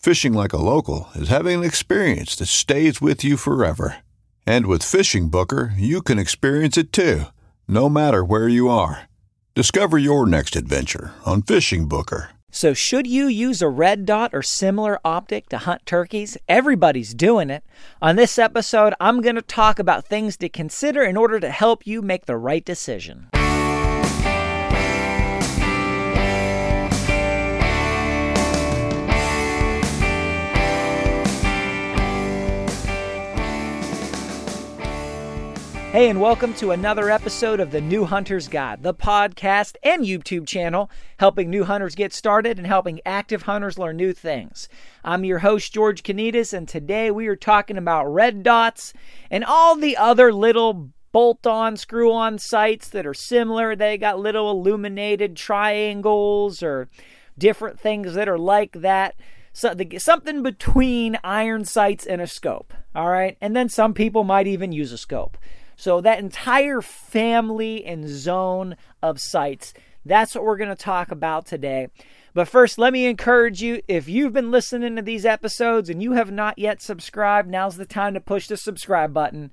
Fishing like a local is having an experience that stays with you forever. And with Fishing Booker, you can experience it too, no matter where you are. Discover your next adventure on Fishing Booker. So, should you use a red dot or similar optic to hunt turkeys? Everybody's doing it. On this episode, I'm going to talk about things to consider in order to help you make the right decision. Hey, and welcome to another episode of the New Hunter's Guide, the podcast and YouTube channel helping new hunters get started and helping active hunters learn new things. I'm your host, George Konetes, and today we are talking about red dots and all the other little bolt on, screw on sights that are similar. They got little illuminated triangles or different things that are like that. So, the, something between iron sights and a scope. All right. And then some people might even use a scope. So, that entire family and zone of sites, that's what we're going to talk about today. But first, let me encourage you if you've been listening to these episodes and you have not yet subscribed, now's the time to push the subscribe button.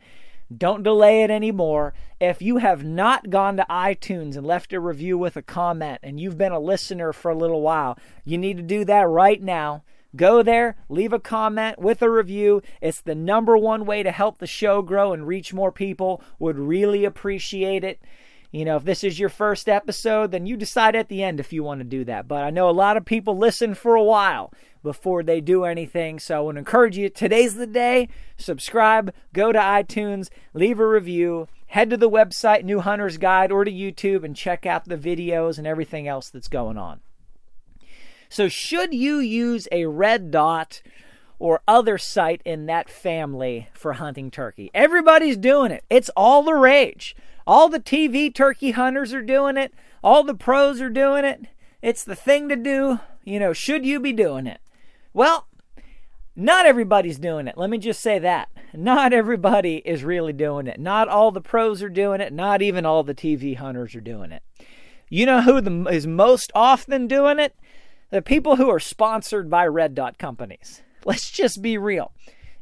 Don't delay it anymore. If you have not gone to iTunes and left a review with a comment and you've been a listener for a little while, you need to do that right now. Go there, leave a comment with a review. It's the number one way to help the show grow and reach more people. Would really appreciate it. You know, if this is your first episode, then you decide at the end if you want to do that. But I know a lot of people listen for a while before they do anything. So I would encourage you today's the day. Subscribe, go to iTunes, leave a review, head to the website, New Hunter's Guide, or to YouTube and check out the videos and everything else that's going on. So, should you use a red dot or other sight in that family for hunting turkey? Everybody's doing it. It's all the rage. All the TV turkey hunters are doing it. All the pros are doing it. It's the thing to do. You know, should you be doing it? Well, not everybody's doing it. Let me just say that. Not everybody is really doing it. Not all the pros are doing it. Not even all the TV hunters are doing it. You know who the, is most often doing it? The people who are sponsored by red dot companies. Let's just be real.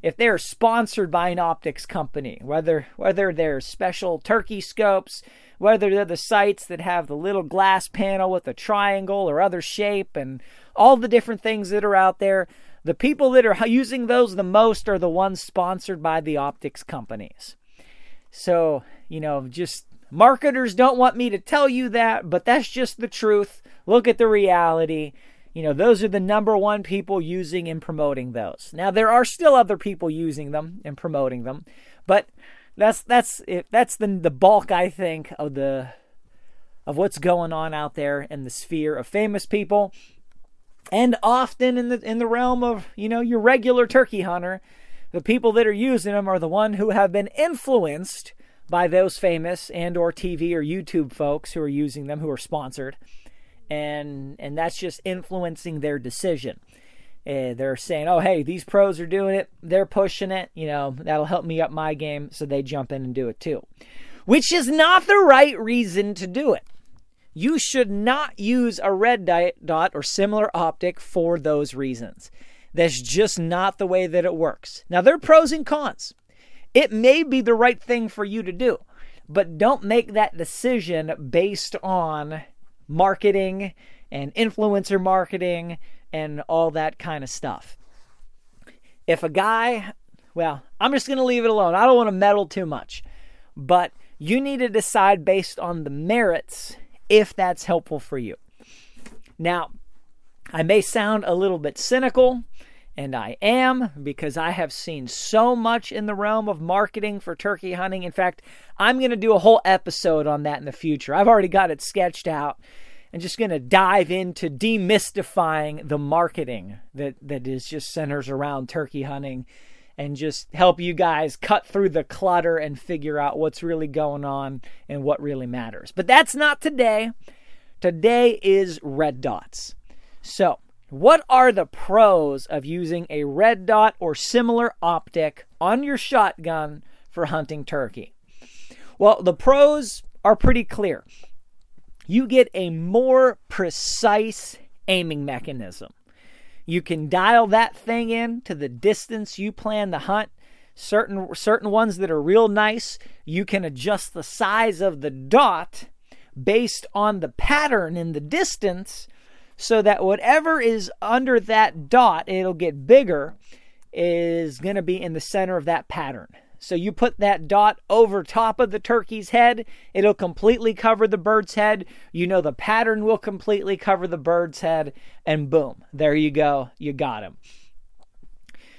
If they're sponsored by an optics company, whether whether they're special turkey scopes, whether they're the sights that have the little glass panel with a triangle or other shape and all the different things that are out there, the people that are using those the most are the ones sponsored by the optics companies. So, you know, just marketers don't want me to tell you that, but that's just the truth. Look at the reality you know, those are the number one people using and promoting those. Now there are still other people using them and promoting them, but that's that's that's the the bulk I think of the of what's going on out there in the sphere of famous people and often in the in the realm of, you know, your regular turkey hunter, the people that are using them are the one who have been influenced by those famous and or TV or YouTube folks who are using them who are sponsored and and that's just influencing their decision. Uh, they're saying, oh, hey, these pros are doing it. They're pushing it. You know, that'll help me up my game. So they jump in and do it too, which is not the right reason to do it. You should not use a red dot or similar optic for those reasons. That's just not the way that it works. Now, there are pros and cons. It may be the right thing for you to do, but don't make that decision based on marketing and influencer marketing and all that kind of stuff. If a guy, well, I'm just going to leave it alone. I don't want to meddle too much, but you need to decide based on the merits if that's helpful for you. Now, I may sound a little bit cynical, and I am because I have seen so much in the realm of marketing for turkey hunting. In fact, I'm going to do a whole episode on that in the future. I've already got it sketched out and just going to dive into demystifying the marketing that, that is just centers around turkey hunting and just help you guys cut through the clutter and figure out what's really going on and what really matters. But that's not today. Today is red dots. So, what are the pros of using a red dot or similar optic on your shotgun for hunting turkey? Well, the pros are pretty clear. You get a more precise aiming mechanism. You can dial that thing in to the distance you plan to hunt. Certain certain ones that are real nice, you can adjust the size of the dot based on the pattern in the distance so that whatever is under that dot, it'll get bigger, is going to be in the center of that pattern. So you put that dot over top of the turkey's head, it'll completely cover the bird's head. You know the pattern will completely cover the bird's head, and boom, there you go, you got him.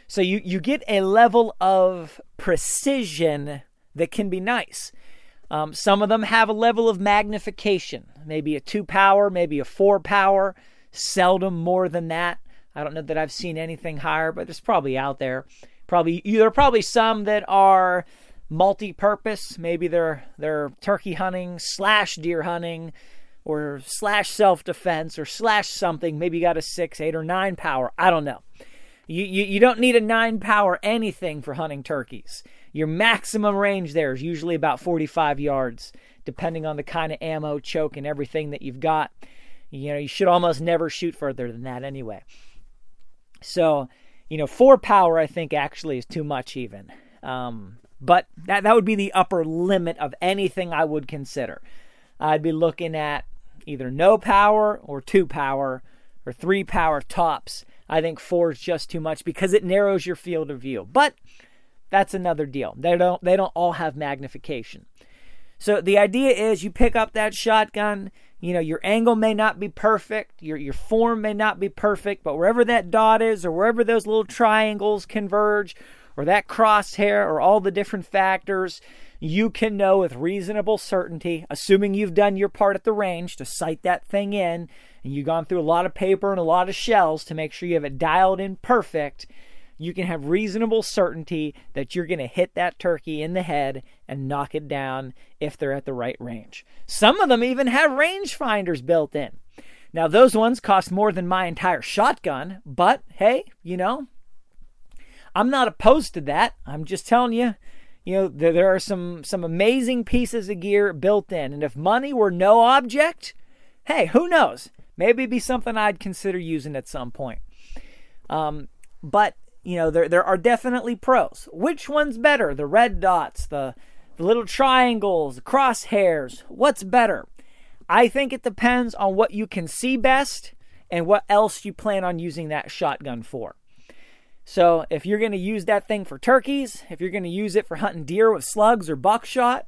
So you, you get a level of precision that can be nice. Um, some of them have a level of magnification, maybe a two power, maybe a four power, seldom more than that. I don't know that I've seen anything higher, but it's probably out there. Probably there are probably some that are multi-purpose. Maybe they're they're turkey hunting slash deer hunting, or slash self-defense or slash something. Maybe you got a six, eight, or nine power. I don't know. You, you, you don't need a nine power anything for hunting turkeys. Your maximum range there is usually about 45 yards, depending on the kind of ammo, choke, and everything that you've got. You know, you should almost never shoot further than that anyway. So, you know, four power, I think, actually is too much even. Um, but that, that would be the upper limit of anything I would consider. I'd be looking at either no power or two power or three power tops. I think four is just too much because it narrows your field of view. But that's another deal. They don't they don't all have magnification. So the idea is you pick up that shotgun, you know, your angle may not be perfect, your your form may not be perfect, but wherever that dot is or wherever those little triangles converge or that crosshair or all the different factors, you can know with reasonable certainty, assuming you've done your part at the range to sight that thing in and you've gone through a lot of paper and a lot of shells to make sure you have it dialed in perfect, you can have reasonable certainty that you're going to hit that turkey in the head and knock it down if they're at the right range. Some of them even have range finders built in. Now, those ones cost more than my entire shotgun, but hey, you know, I'm not opposed to that. I'm just telling you, you know, there, there are some some amazing pieces of gear built in, and if money were no object, hey, who knows? Maybe it'd be something I'd consider using at some point. Um, but you know, there there are definitely pros. Which one's better? The red dots, the, the little triangles, the crosshairs. What's better? I think it depends on what you can see best and what else you plan on using that shotgun for. So, if you're going to use that thing for turkeys, if you're going to use it for hunting deer with slugs or buckshot,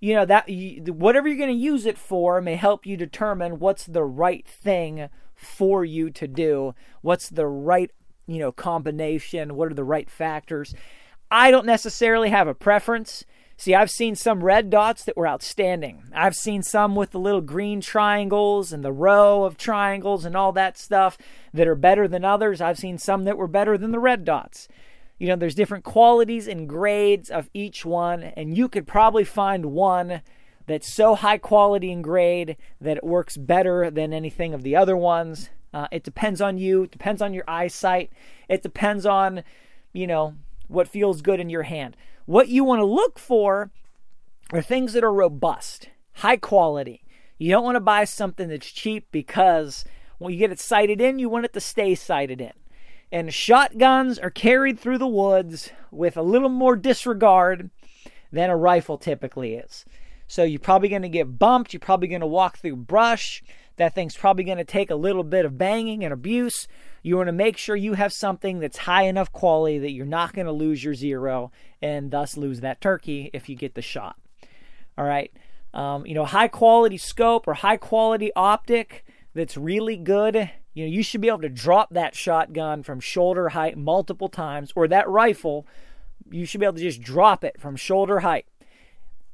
you know that whatever you're going to use it for may help you determine what's the right thing for you to do what's the right you know combination what are the right factors? I don't necessarily have a preference. See i've seen some red dots that were outstanding. I've seen some with the little green triangles and the row of triangles and all that stuff that are better than others. I've seen some that were better than the red dots. You know, there's different qualities and grades of each one, and you could probably find one that's so high quality and grade that it works better than anything of the other ones. Uh, it depends on you. It depends on your eyesight. It depends on, you know, what feels good in your hand. What you want to look for are things that are robust, high quality. You don't want to buy something that's cheap because when you get it sighted in, you want it to stay sighted in. And shotguns are carried through the woods with a little more disregard than a rifle typically is. So you're probably going to get bumped. You're probably going to walk through brush. That thing's probably going to take a little bit of banging and abuse. You want to make sure you have something that's high enough quality that you're not going to lose your zero and thus lose that turkey if you get the shot. All right. Um, you know, high quality scope or high quality optic that's really good. You know, you should be able to drop that shotgun from shoulder height multiple times, or that rifle, you should be able to just drop it from shoulder height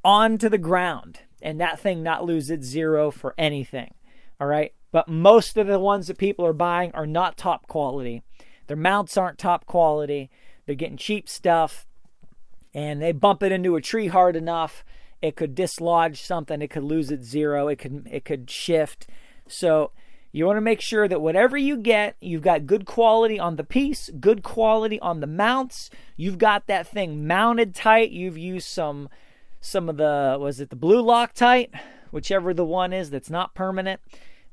onto the ground and that thing not lose its zero for anything. All right. But most of the ones that people are buying are not top quality. Their mounts aren't top quality. They're getting cheap stuff and they bump it into a tree hard enough it could dislodge something it could lose its zero it could it could shift so you want to make sure that whatever you get you've got good quality on the piece good quality on the mounts you've got that thing mounted tight you've used some some of the was it the blue loctite whichever the one is that's not permanent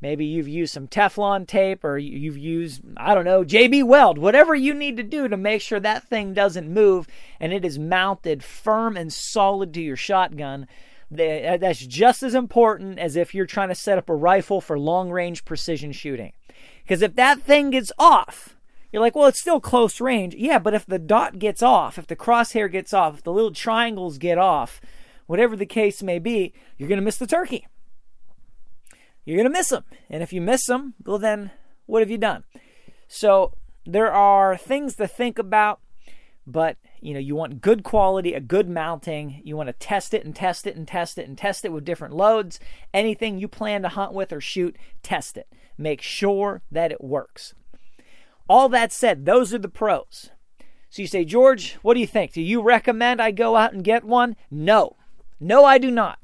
maybe you've used some teflon tape or you've used i don't know jb weld whatever you need to do to make sure that thing doesn't move and it is mounted firm and solid to your shotgun uh, that's just as important as if you're trying to set up a rifle for long range precision shooting because if that thing gets off you're like, well, it's still close range. Yeah, but if the dot gets off, if the crosshair gets off, if the little triangles get off, whatever the case may be, you're going to miss the turkey. You're going to miss them. And if you miss them, well, then what have you done? So there are things to think about, but you know, you want good quality, a good mounting. You want to test it and test it and test it and test it with different loads. Anything you plan to hunt with or shoot, test it. Make sure that it works. All that said, those are the pros. So you say, George, what do you think? Do you recommend I go out and get one? No. No, I do not.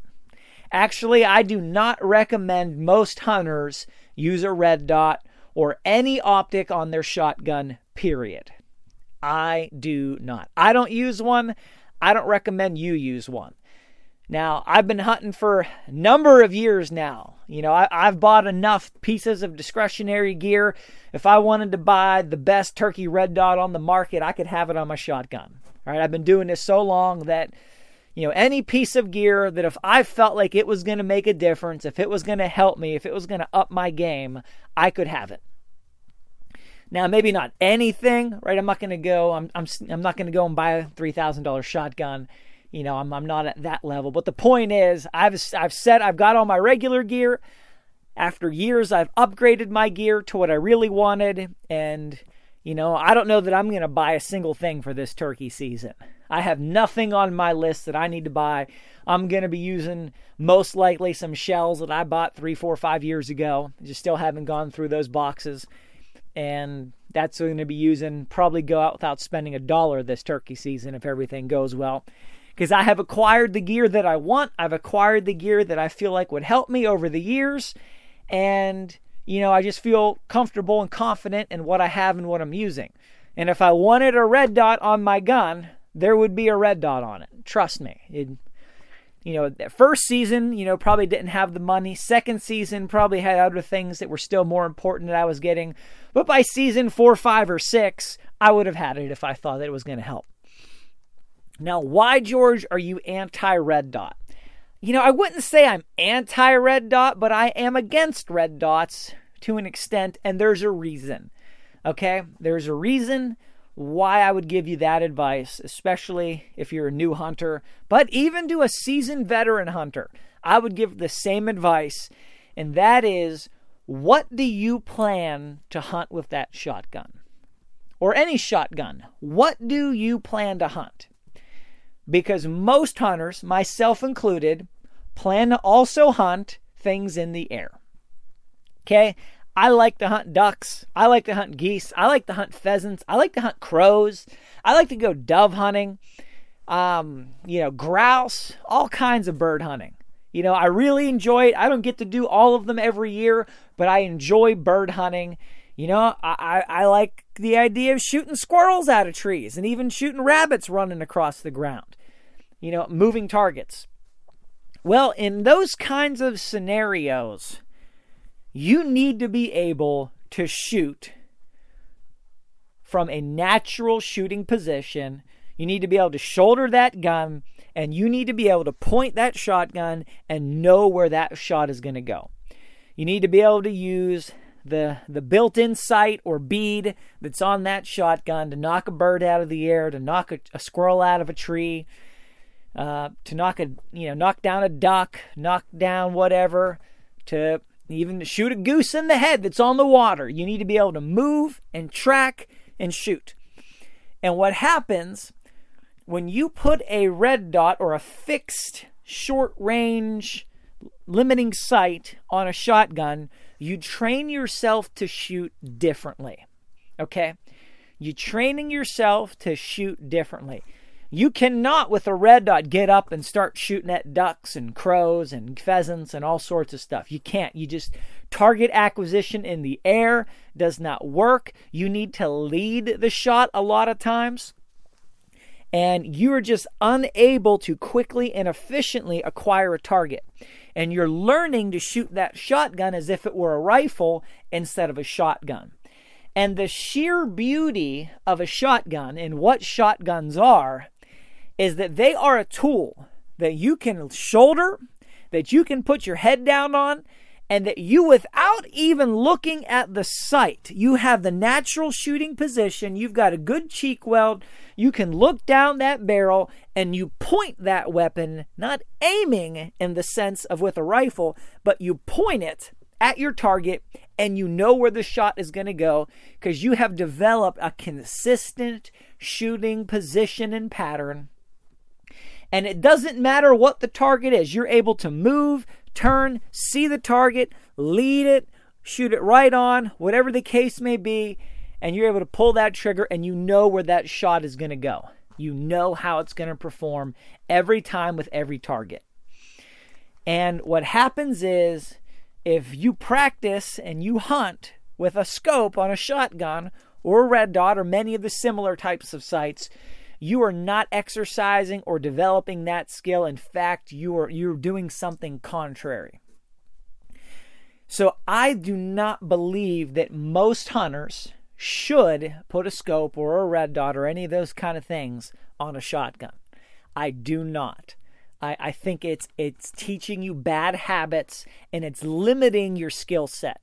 Actually, I do not recommend most hunters use a red dot or any optic on their shotgun, period. I do not. I don't use one. I don't recommend you use one. Now, I've been hunting for a number of years now. You know, I, have bought enough pieces of discretionary gear. If I wanted to buy the best turkey red dot on the market, I could have it on my shotgun. All right, I've been doing this so long that you know, any piece of gear that if I felt like it was going to make a difference, if it was going to help me, if it was going to up my game, I could have it. Now, maybe not anything, right? I'm not going to go. I'm I'm I'm not going to go and buy a three thousand dollar shotgun. You know, I'm I'm not at that level. But the point is, I've I've said I've got all my regular gear. After years, I've upgraded my gear to what I really wanted, and you know, I don't know that I'm going to buy a single thing for this turkey season. I have nothing on my list that I need to buy. I'm going to be using most likely some shells that I bought three, four, five years ago. Just still haven't gone through those boxes. And that's going to be using, probably go out without spending a dollar this turkey season if everything goes well. Because I have acquired the gear that I want. I've acquired the gear that I feel like would help me over the years. And you know, I just feel comfortable and confident in what I have and what I'm using. And if I wanted a red dot on my gun, there would be a red dot on it. Trust me. It, you know, that first season, you know, probably didn't have the money. Second season probably had other things that were still more important that I was getting. But by season four, five, or six, I would have had it if I thought that it was going to help. Now, why, George, are you anti red dot? You know, I wouldn't say I'm anti red dot, but I am against red dots to an extent, and there's a reason. Okay? There's a reason why I would give you that advice, especially if you're a new hunter, but even to a seasoned veteran hunter, I would give the same advice, and that is what do you plan to hunt with that shotgun? Or any shotgun. What do you plan to hunt? Because most hunters, myself included, plan to also hunt things in the air. Okay? I like to hunt ducks. I like to hunt geese. I like to hunt pheasants. I like to hunt crows. I like to go dove hunting. Um, you know, grouse, all kinds of bird hunting. You know, I really enjoy it. I don't get to do all of them every year, but I enjoy bird hunting. You know, I, I, I like the idea of shooting squirrels out of trees and even shooting rabbits running across the ground. You know, moving targets. Well, in those kinds of scenarios, you need to be able to shoot from a natural shooting position. You need to be able to shoulder that gun and you need to be able to point that shotgun and know where that shot is going to go. You need to be able to use the the built-in sight or bead that's on that shotgun to knock a bird out of the air, to knock a, a squirrel out of a tree, uh, to knock a you know knock down a duck, knock down whatever, to even shoot a goose in the head that's on the water. You need to be able to move and track and shoot. And what happens when you put a red dot or a fixed short range limiting sight on a shotgun, you train yourself to shoot differently. Okay? You training yourself to shoot differently. You cannot, with a red dot, get up and start shooting at ducks and crows and pheasants and all sorts of stuff. You can't. You just target acquisition in the air does not work. You need to lead the shot a lot of times. And you are just unable to quickly and efficiently acquire a target. And you're learning to shoot that shotgun as if it were a rifle instead of a shotgun. And the sheer beauty of a shotgun and what shotguns are is that they are a tool that you can shoulder, that you can put your head down on, and that you, without even looking at the sight, you have the natural shooting position. You've got a good cheek weld. You can look down that barrel and you point that weapon, not aiming in the sense of with a rifle, but you point it at your target and you know where the shot is going to go because you have developed a consistent shooting position and pattern and it doesn't matter what the target is, you're able to move, turn, see the target, lead it, shoot it right on, whatever the case may be, and you're able to pull that trigger and you know where that shot is going to go. You know how it's going to perform every time with every target. And what happens is if you practice and you hunt with a scope on a shotgun or a red dot or many of the similar types of sights, you are not exercising or developing that skill. In fact, you are you're doing something contrary. So I do not believe that most hunters should put a scope or a red dot or any of those kind of things on a shotgun. I do not. I, I think it's it's teaching you bad habits and it's limiting your skill set.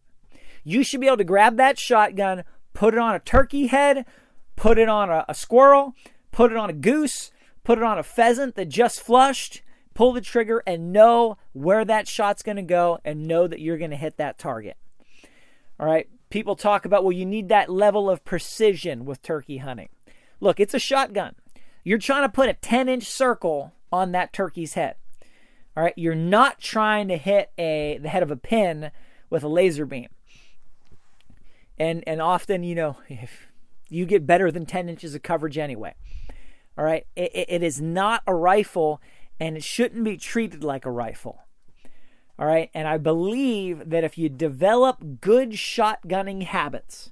You should be able to grab that shotgun, put it on a turkey head, put it on a, a squirrel, put it on a goose, put it on a pheasant that just flushed, pull the trigger and know where that shot's going to go and know that you're going to hit that target. All right. People talk about, well, you need that level of precision with turkey hunting. Look, it's a shotgun. You're trying to put a 10 inch circle on that turkey's head. All right. You're not trying to hit a the head of a pin with a laser beam. And and often, you know, if you get better than 10 inches of coverage anyway. All right. It, it is not a rifle and it shouldn't be treated like a rifle. All right. And I believe that if you develop good shotgunning habits,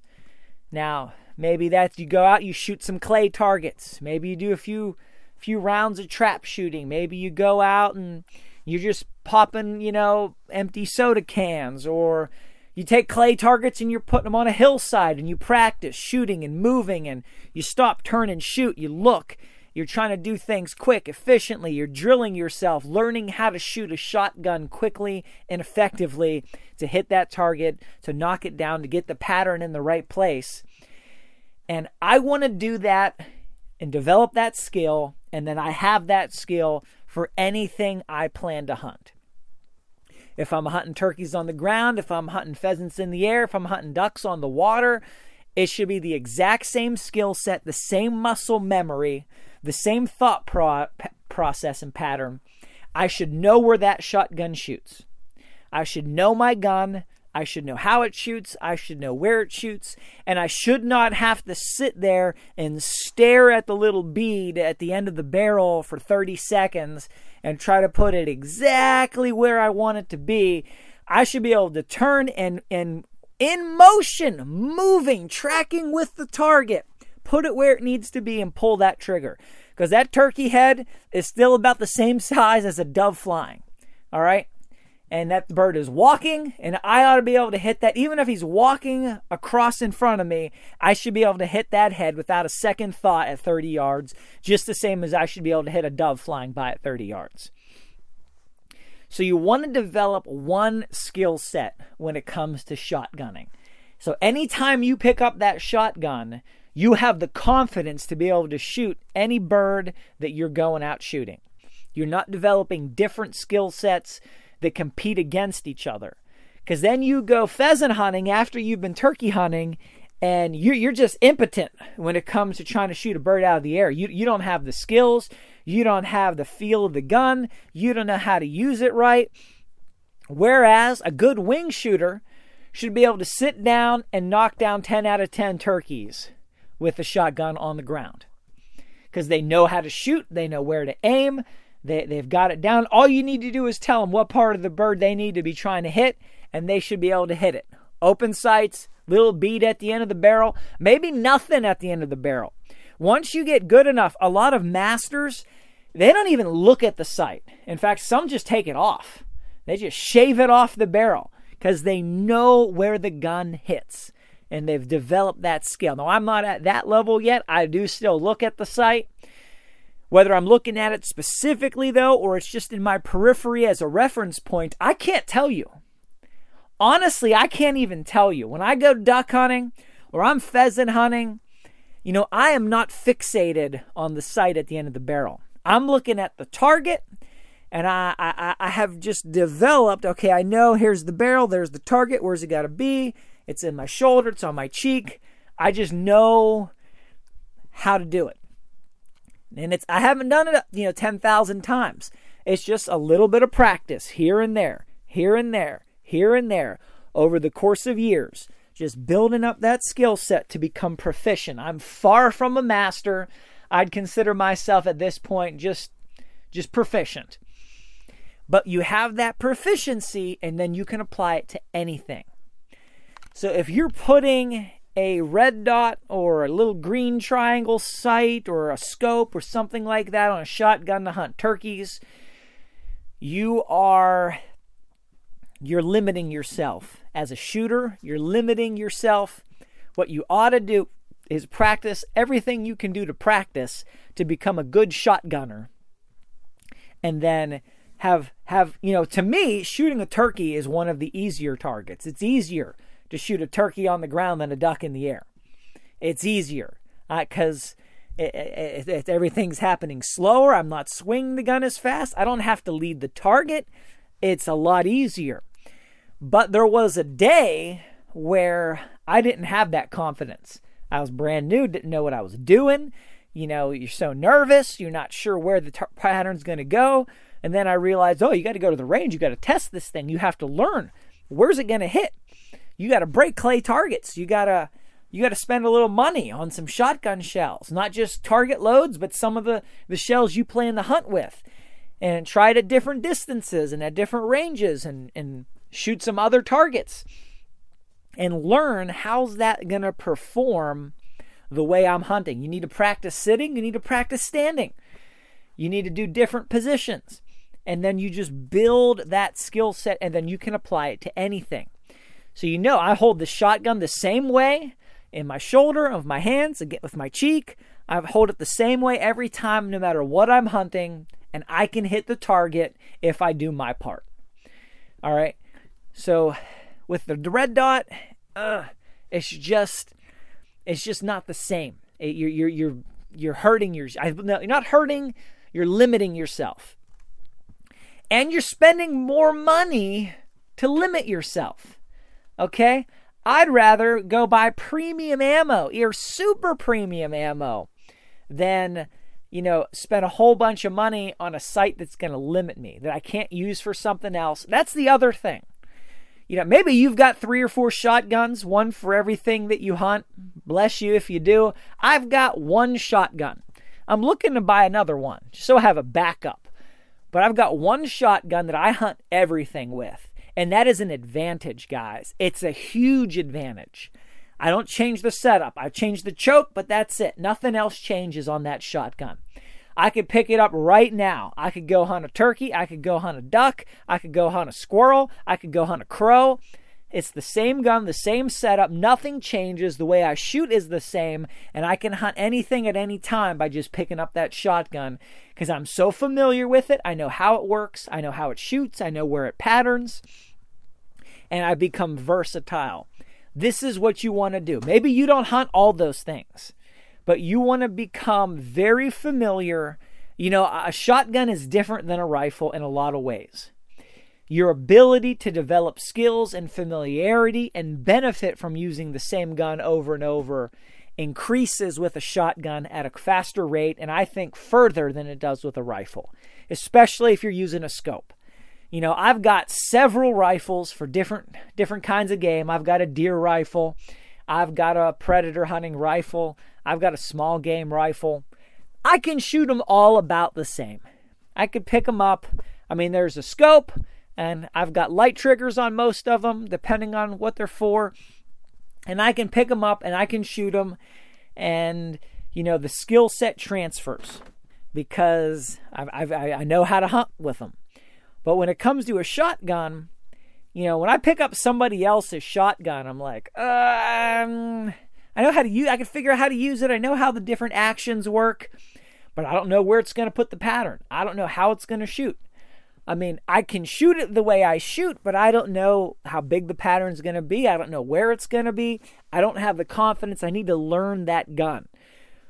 now maybe that you go out, you shoot some clay targets. Maybe you do a few few rounds of trap shooting. Maybe you go out and you're just popping, you know, empty soda cans or you take clay targets and you're putting them on a hillside and you practice shooting and moving and you stop, turn, and shoot. You look you're trying to do things quick, efficiently. You're drilling yourself, learning how to shoot a shotgun quickly and effectively to hit that target, to knock it down, to get the pattern in the right place. And I want to do that and develop that skill. And then I have that skill for anything I plan to hunt. If I'm hunting turkeys on the ground, if I'm hunting pheasants in the air, if I'm hunting ducks on the water, it should be the exact same skill set, the same muscle memory the same thought pro- process and pattern. I should know where that shotgun shoots. I should know my gun. I should know how it shoots. I should know where it shoots. And I should not have to sit there and stare at the little bead at the end of the barrel for 30 seconds and try to put it exactly where I want it to be. I should be able to turn and, and in motion, moving, tracking with the target. Put it where it needs to be and pull that trigger. Because that turkey head is still about the same size as a dove flying. All right? And that bird is walking, and I ought to be able to hit that. Even if he's walking across in front of me, I should be able to hit that head without a second thought at 30 yards, just the same as I should be able to hit a dove flying by at 30 yards. So, you want to develop one skill set when it comes to shotgunning. So, anytime you pick up that shotgun, you have the confidence to be able to shoot any bird that you're going out shooting. You're not developing different skill sets that compete against each other. Because then you go pheasant hunting after you've been turkey hunting, and you're, you're just impotent when it comes to trying to shoot a bird out of the air. You, you don't have the skills, you don't have the feel of the gun, you don't know how to use it right. Whereas a good wing shooter should be able to sit down and knock down 10 out of 10 turkeys with a shotgun on the ground because they know how to shoot, they know where to aim, they, they've got it down. All you need to do is tell them what part of the bird they need to be trying to hit, and they should be able to hit it. Open sights, little bead at the end of the barrel, maybe nothing at the end of the barrel. Once you get good enough, a lot of masters, they don't even look at the sight. In fact, some just take it off. They just shave it off the barrel because they know where the gun hits and they've developed that skill. Now, I'm not at that level yet. I do still look at the sight, whether I'm looking at it specifically, though, or it's just in my periphery as a reference point, I can't tell you. Honestly, I can't even tell you. When I go duck hunting or I'm pheasant hunting, you know, I am not fixated on the sight at the end of the barrel. I'm looking at the target and I, I, I have just developed okay, I know here's the barrel, there's the target, where's it got to be? It's in my shoulder, it's on my cheek. I just know how to do it. And it's I haven't done it, you know, 10,000 times. It's just a little bit of practice here and there, here and there, here and there over the course of years. Just building up that skill set to become proficient. I'm far from a master. I'd consider myself at this point just just proficient. But you have that proficiency and then you can apply it to anything. So if you're putting a red dot or a little green triangle sight or a scope or something like that on a shotgun to hunt turkeys, you are you're limiting yourself as a shooter, you're limiting yourself. What you ought to do is practice everything you can do to practice to become a good shotgunner. And then have have, you know, to me, shooting a turkey is one of the easier targets. It's easier to shoot a turkey on the ground than a duck in the air. It's easier because uh, everything's happening slower. I'm not swinging the gun as fast. I don't have to lead the target. It's a lot easier. But there was a day where I didn't have that confidence. I was brand new, didn't know what I was doing. You know, you're so nervous, you're not sure where the pattern's going to go. And then I realized, oh, you got to go to the range, you got to test this thing, you have to learn where's it going to hit you got to break clay targets. You got to you got to spend a little money on some shotgun shells, not just target loads, but some of the the shells you plan to hunt with. And try it at different distances and at different ranges and and shoot some other targets. And learn how's that to perform the way I'm hunting. You need to practice sitting, you need to practice standing. You need to do different positions. And then you just build that skill set and then you can apply it to anything. So you know I hold the shotgun the same way in my shoulder, of my hands, with my cheek. I hold it the same way every time, no matter what I'm hunting, and I can hit the target if I do my part. All right. So with the red dot, uh, it's just it's just not the same. It, you're you're you're you're hurting your. No, you're not hurting. You're limiting yourself, and you're spending more money to limit yourself. Okay? I'd rather go buy premium ammo or super premium ammo than, you know, spend a whole bunch of money on a site that's going to limit me, that I can't use for something else. That's the other thing. You know, maybe you've got three or four shotguns, one for everything that you hunt. Bless you if you do. I've got one shotgun. I'm looking to buy another one just so I have a backup. But I've got one shotgun that I hunt everything with And that is an advantage, guys. It's a huge advantage. I don't change the setup. I change the choke, but that's it. Nothing else changes on that shotgun. I could pick it up right now. I could go hunt a turkey. I could go hunt a duck. I could go hunt a squirrel. I could go hunt a crow. It's the same gun, the same setup. Nothing changes. The way I shoot is the same. And I can hunt anything at any time by just picking up that shotgun because I'm so familiar with it. I know how it works. I know how it shoots. I know where it patterns. And I become versatile. This is what you want to do. Maybe you don't hunt all those things but you want to become very familiar. You know, a shotgun is different than a rifle in a lot of ways. Your ability to develop skills and familiarity and benefit from using the same gun over and over increases with a shotgun at a faster rate and I think further than it does with a rifle, especially if you're using a scope. You know, I've got several rifles for different different kinds of game. I've got a deer rifle, I've got a predator hunting rifle, I've got a small game rifle. I can shoot them all about the same. I could pick them up. I mean, there's a scope, and I've got light triggers on most of them, depending on what they're for. And I can pick them up and I can shoot them. And, you know, the skill set transfers because I've, I've, i know how to hunt with them. But when it comes to a shotgun, you know, when I pick up somebody else's shotgun, I'm like, um, I know how to use I can figure out how to use it. I know how the different actions work, but I don't know where it's going to put the pattern. I don't know how it's going to shoot. I mean, I can shoot it the way I shoot, but I don't know how big the pattern's going to be. I don't know where it's going to be. I don't have the confidence. I need to learn that gun.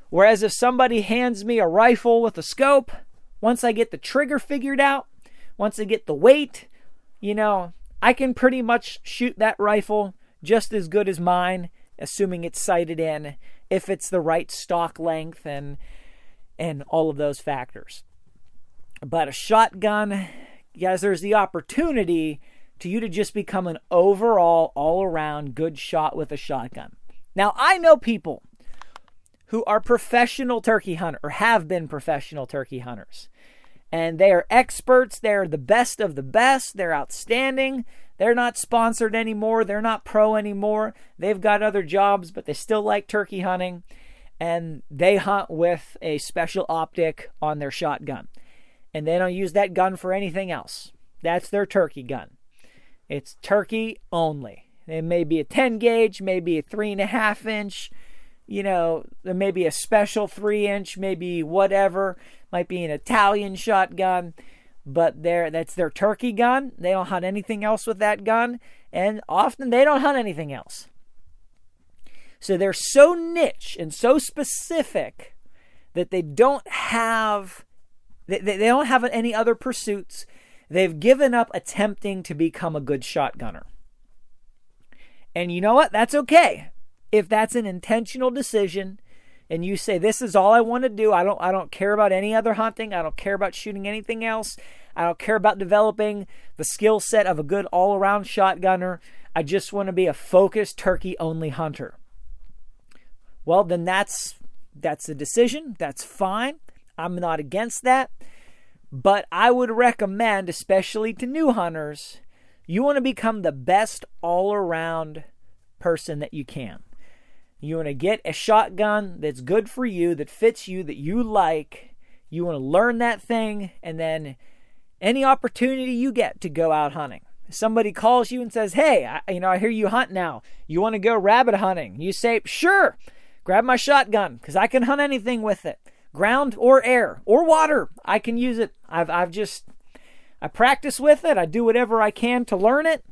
Whereas if somebody hands me a rifle with a scope, once I get the trigger figured out, once I get the weight, you know, I can pretty much shoot that rifle just as good as mine assuming it's sighted in, if it's the right stock length and and all of those factors. But a shotgun, guys, there's the opportunity to you to just become an overall, all around good shot with a shotgun. Now, I know people who are professional turkey hunter or have been professional turkey hunters. And they are experts. They're the best of the best. They're outstanding. They're not sponsored anymore. They're not pro anymore. They've got other jobs, but they still like turkey hunting. And they hunt with a special optic on their shotgun. And they don't use that gun for anything else. That's their turkey gun. It's turkey only. It may be a 10 gauge, maybe a three and a half inch, you know, maybe a special three inch, maybe whatever. Might be an Italian shotgun but they that's their turkey gun. They don't hunt anything else with that gun, and often they don't hunt anything else. So they're so niche and so specific that they don't have they, they don't have any other pursuits. They've given up attempting to become a good shotgunner. And you know what? That's okay. If that's an intentional decision and you say this is all I want to do. I don't I don't care about any other hunting. I don't care about shooting anything else. I don't care about developing the skill set of a good all-around shotgunner. I just want to be a focused turkey only hunter. Well, then that's that's a decision. That's fine. I'm not against that. But I would recommend, especially to new hunters, you want to become the best all around person that you can. You want to get a shotgun that's good for you, that fits you, that you like. You want to learn that thing, and then any opportunity you get to go out hunting. Somebody calls you and says, "Hey, I, you know, I hear you hunt now. You want to go rabbit hunting?" You say, "Sure." Grab my shotgun because I can hunt anything with it, ground or air or water. I can use it. I've I've just I practice with it. I do whatever I can to learn it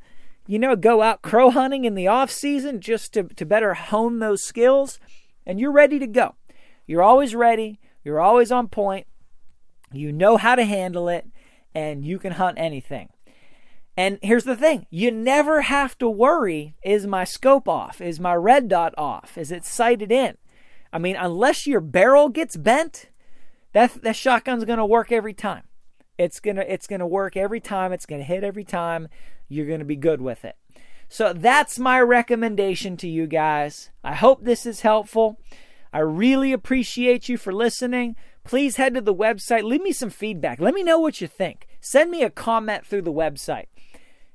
you know, go out crow hunting in the off season just to, to better hone those skills, and you're ready to go. You're always ready, you're always on point, you know how to handle it, and you can hunt anything. And here's the thing you never have to worry is my scope off? Is my red dot off? Is it sighted in? I mean, unless your barrel gets bent, that, that shotgun's to work every time. It's to it's to work every time. It's to hit every time you're to be good with it. So that's my recommendation to you guys. I hope this is helpful. I really appreciate you for listening. Please head to the website, leave me some feedback. Let me know what you think. Send me a comment through the website.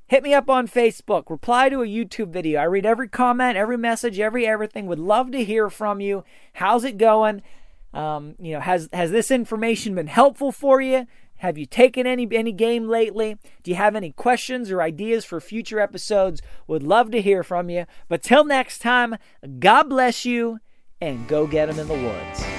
Hit me up on Facebook. Reply to a YouTube video. I read every comment, every message, every everything. Would love to hear from you. How's it going? Um, you know, has has this information been helpful for you? Have you taken any any game lately? Do you have any questions or ideas for future episodes? Would love to hear from you. But till next time, God bless you and go get them in the woods.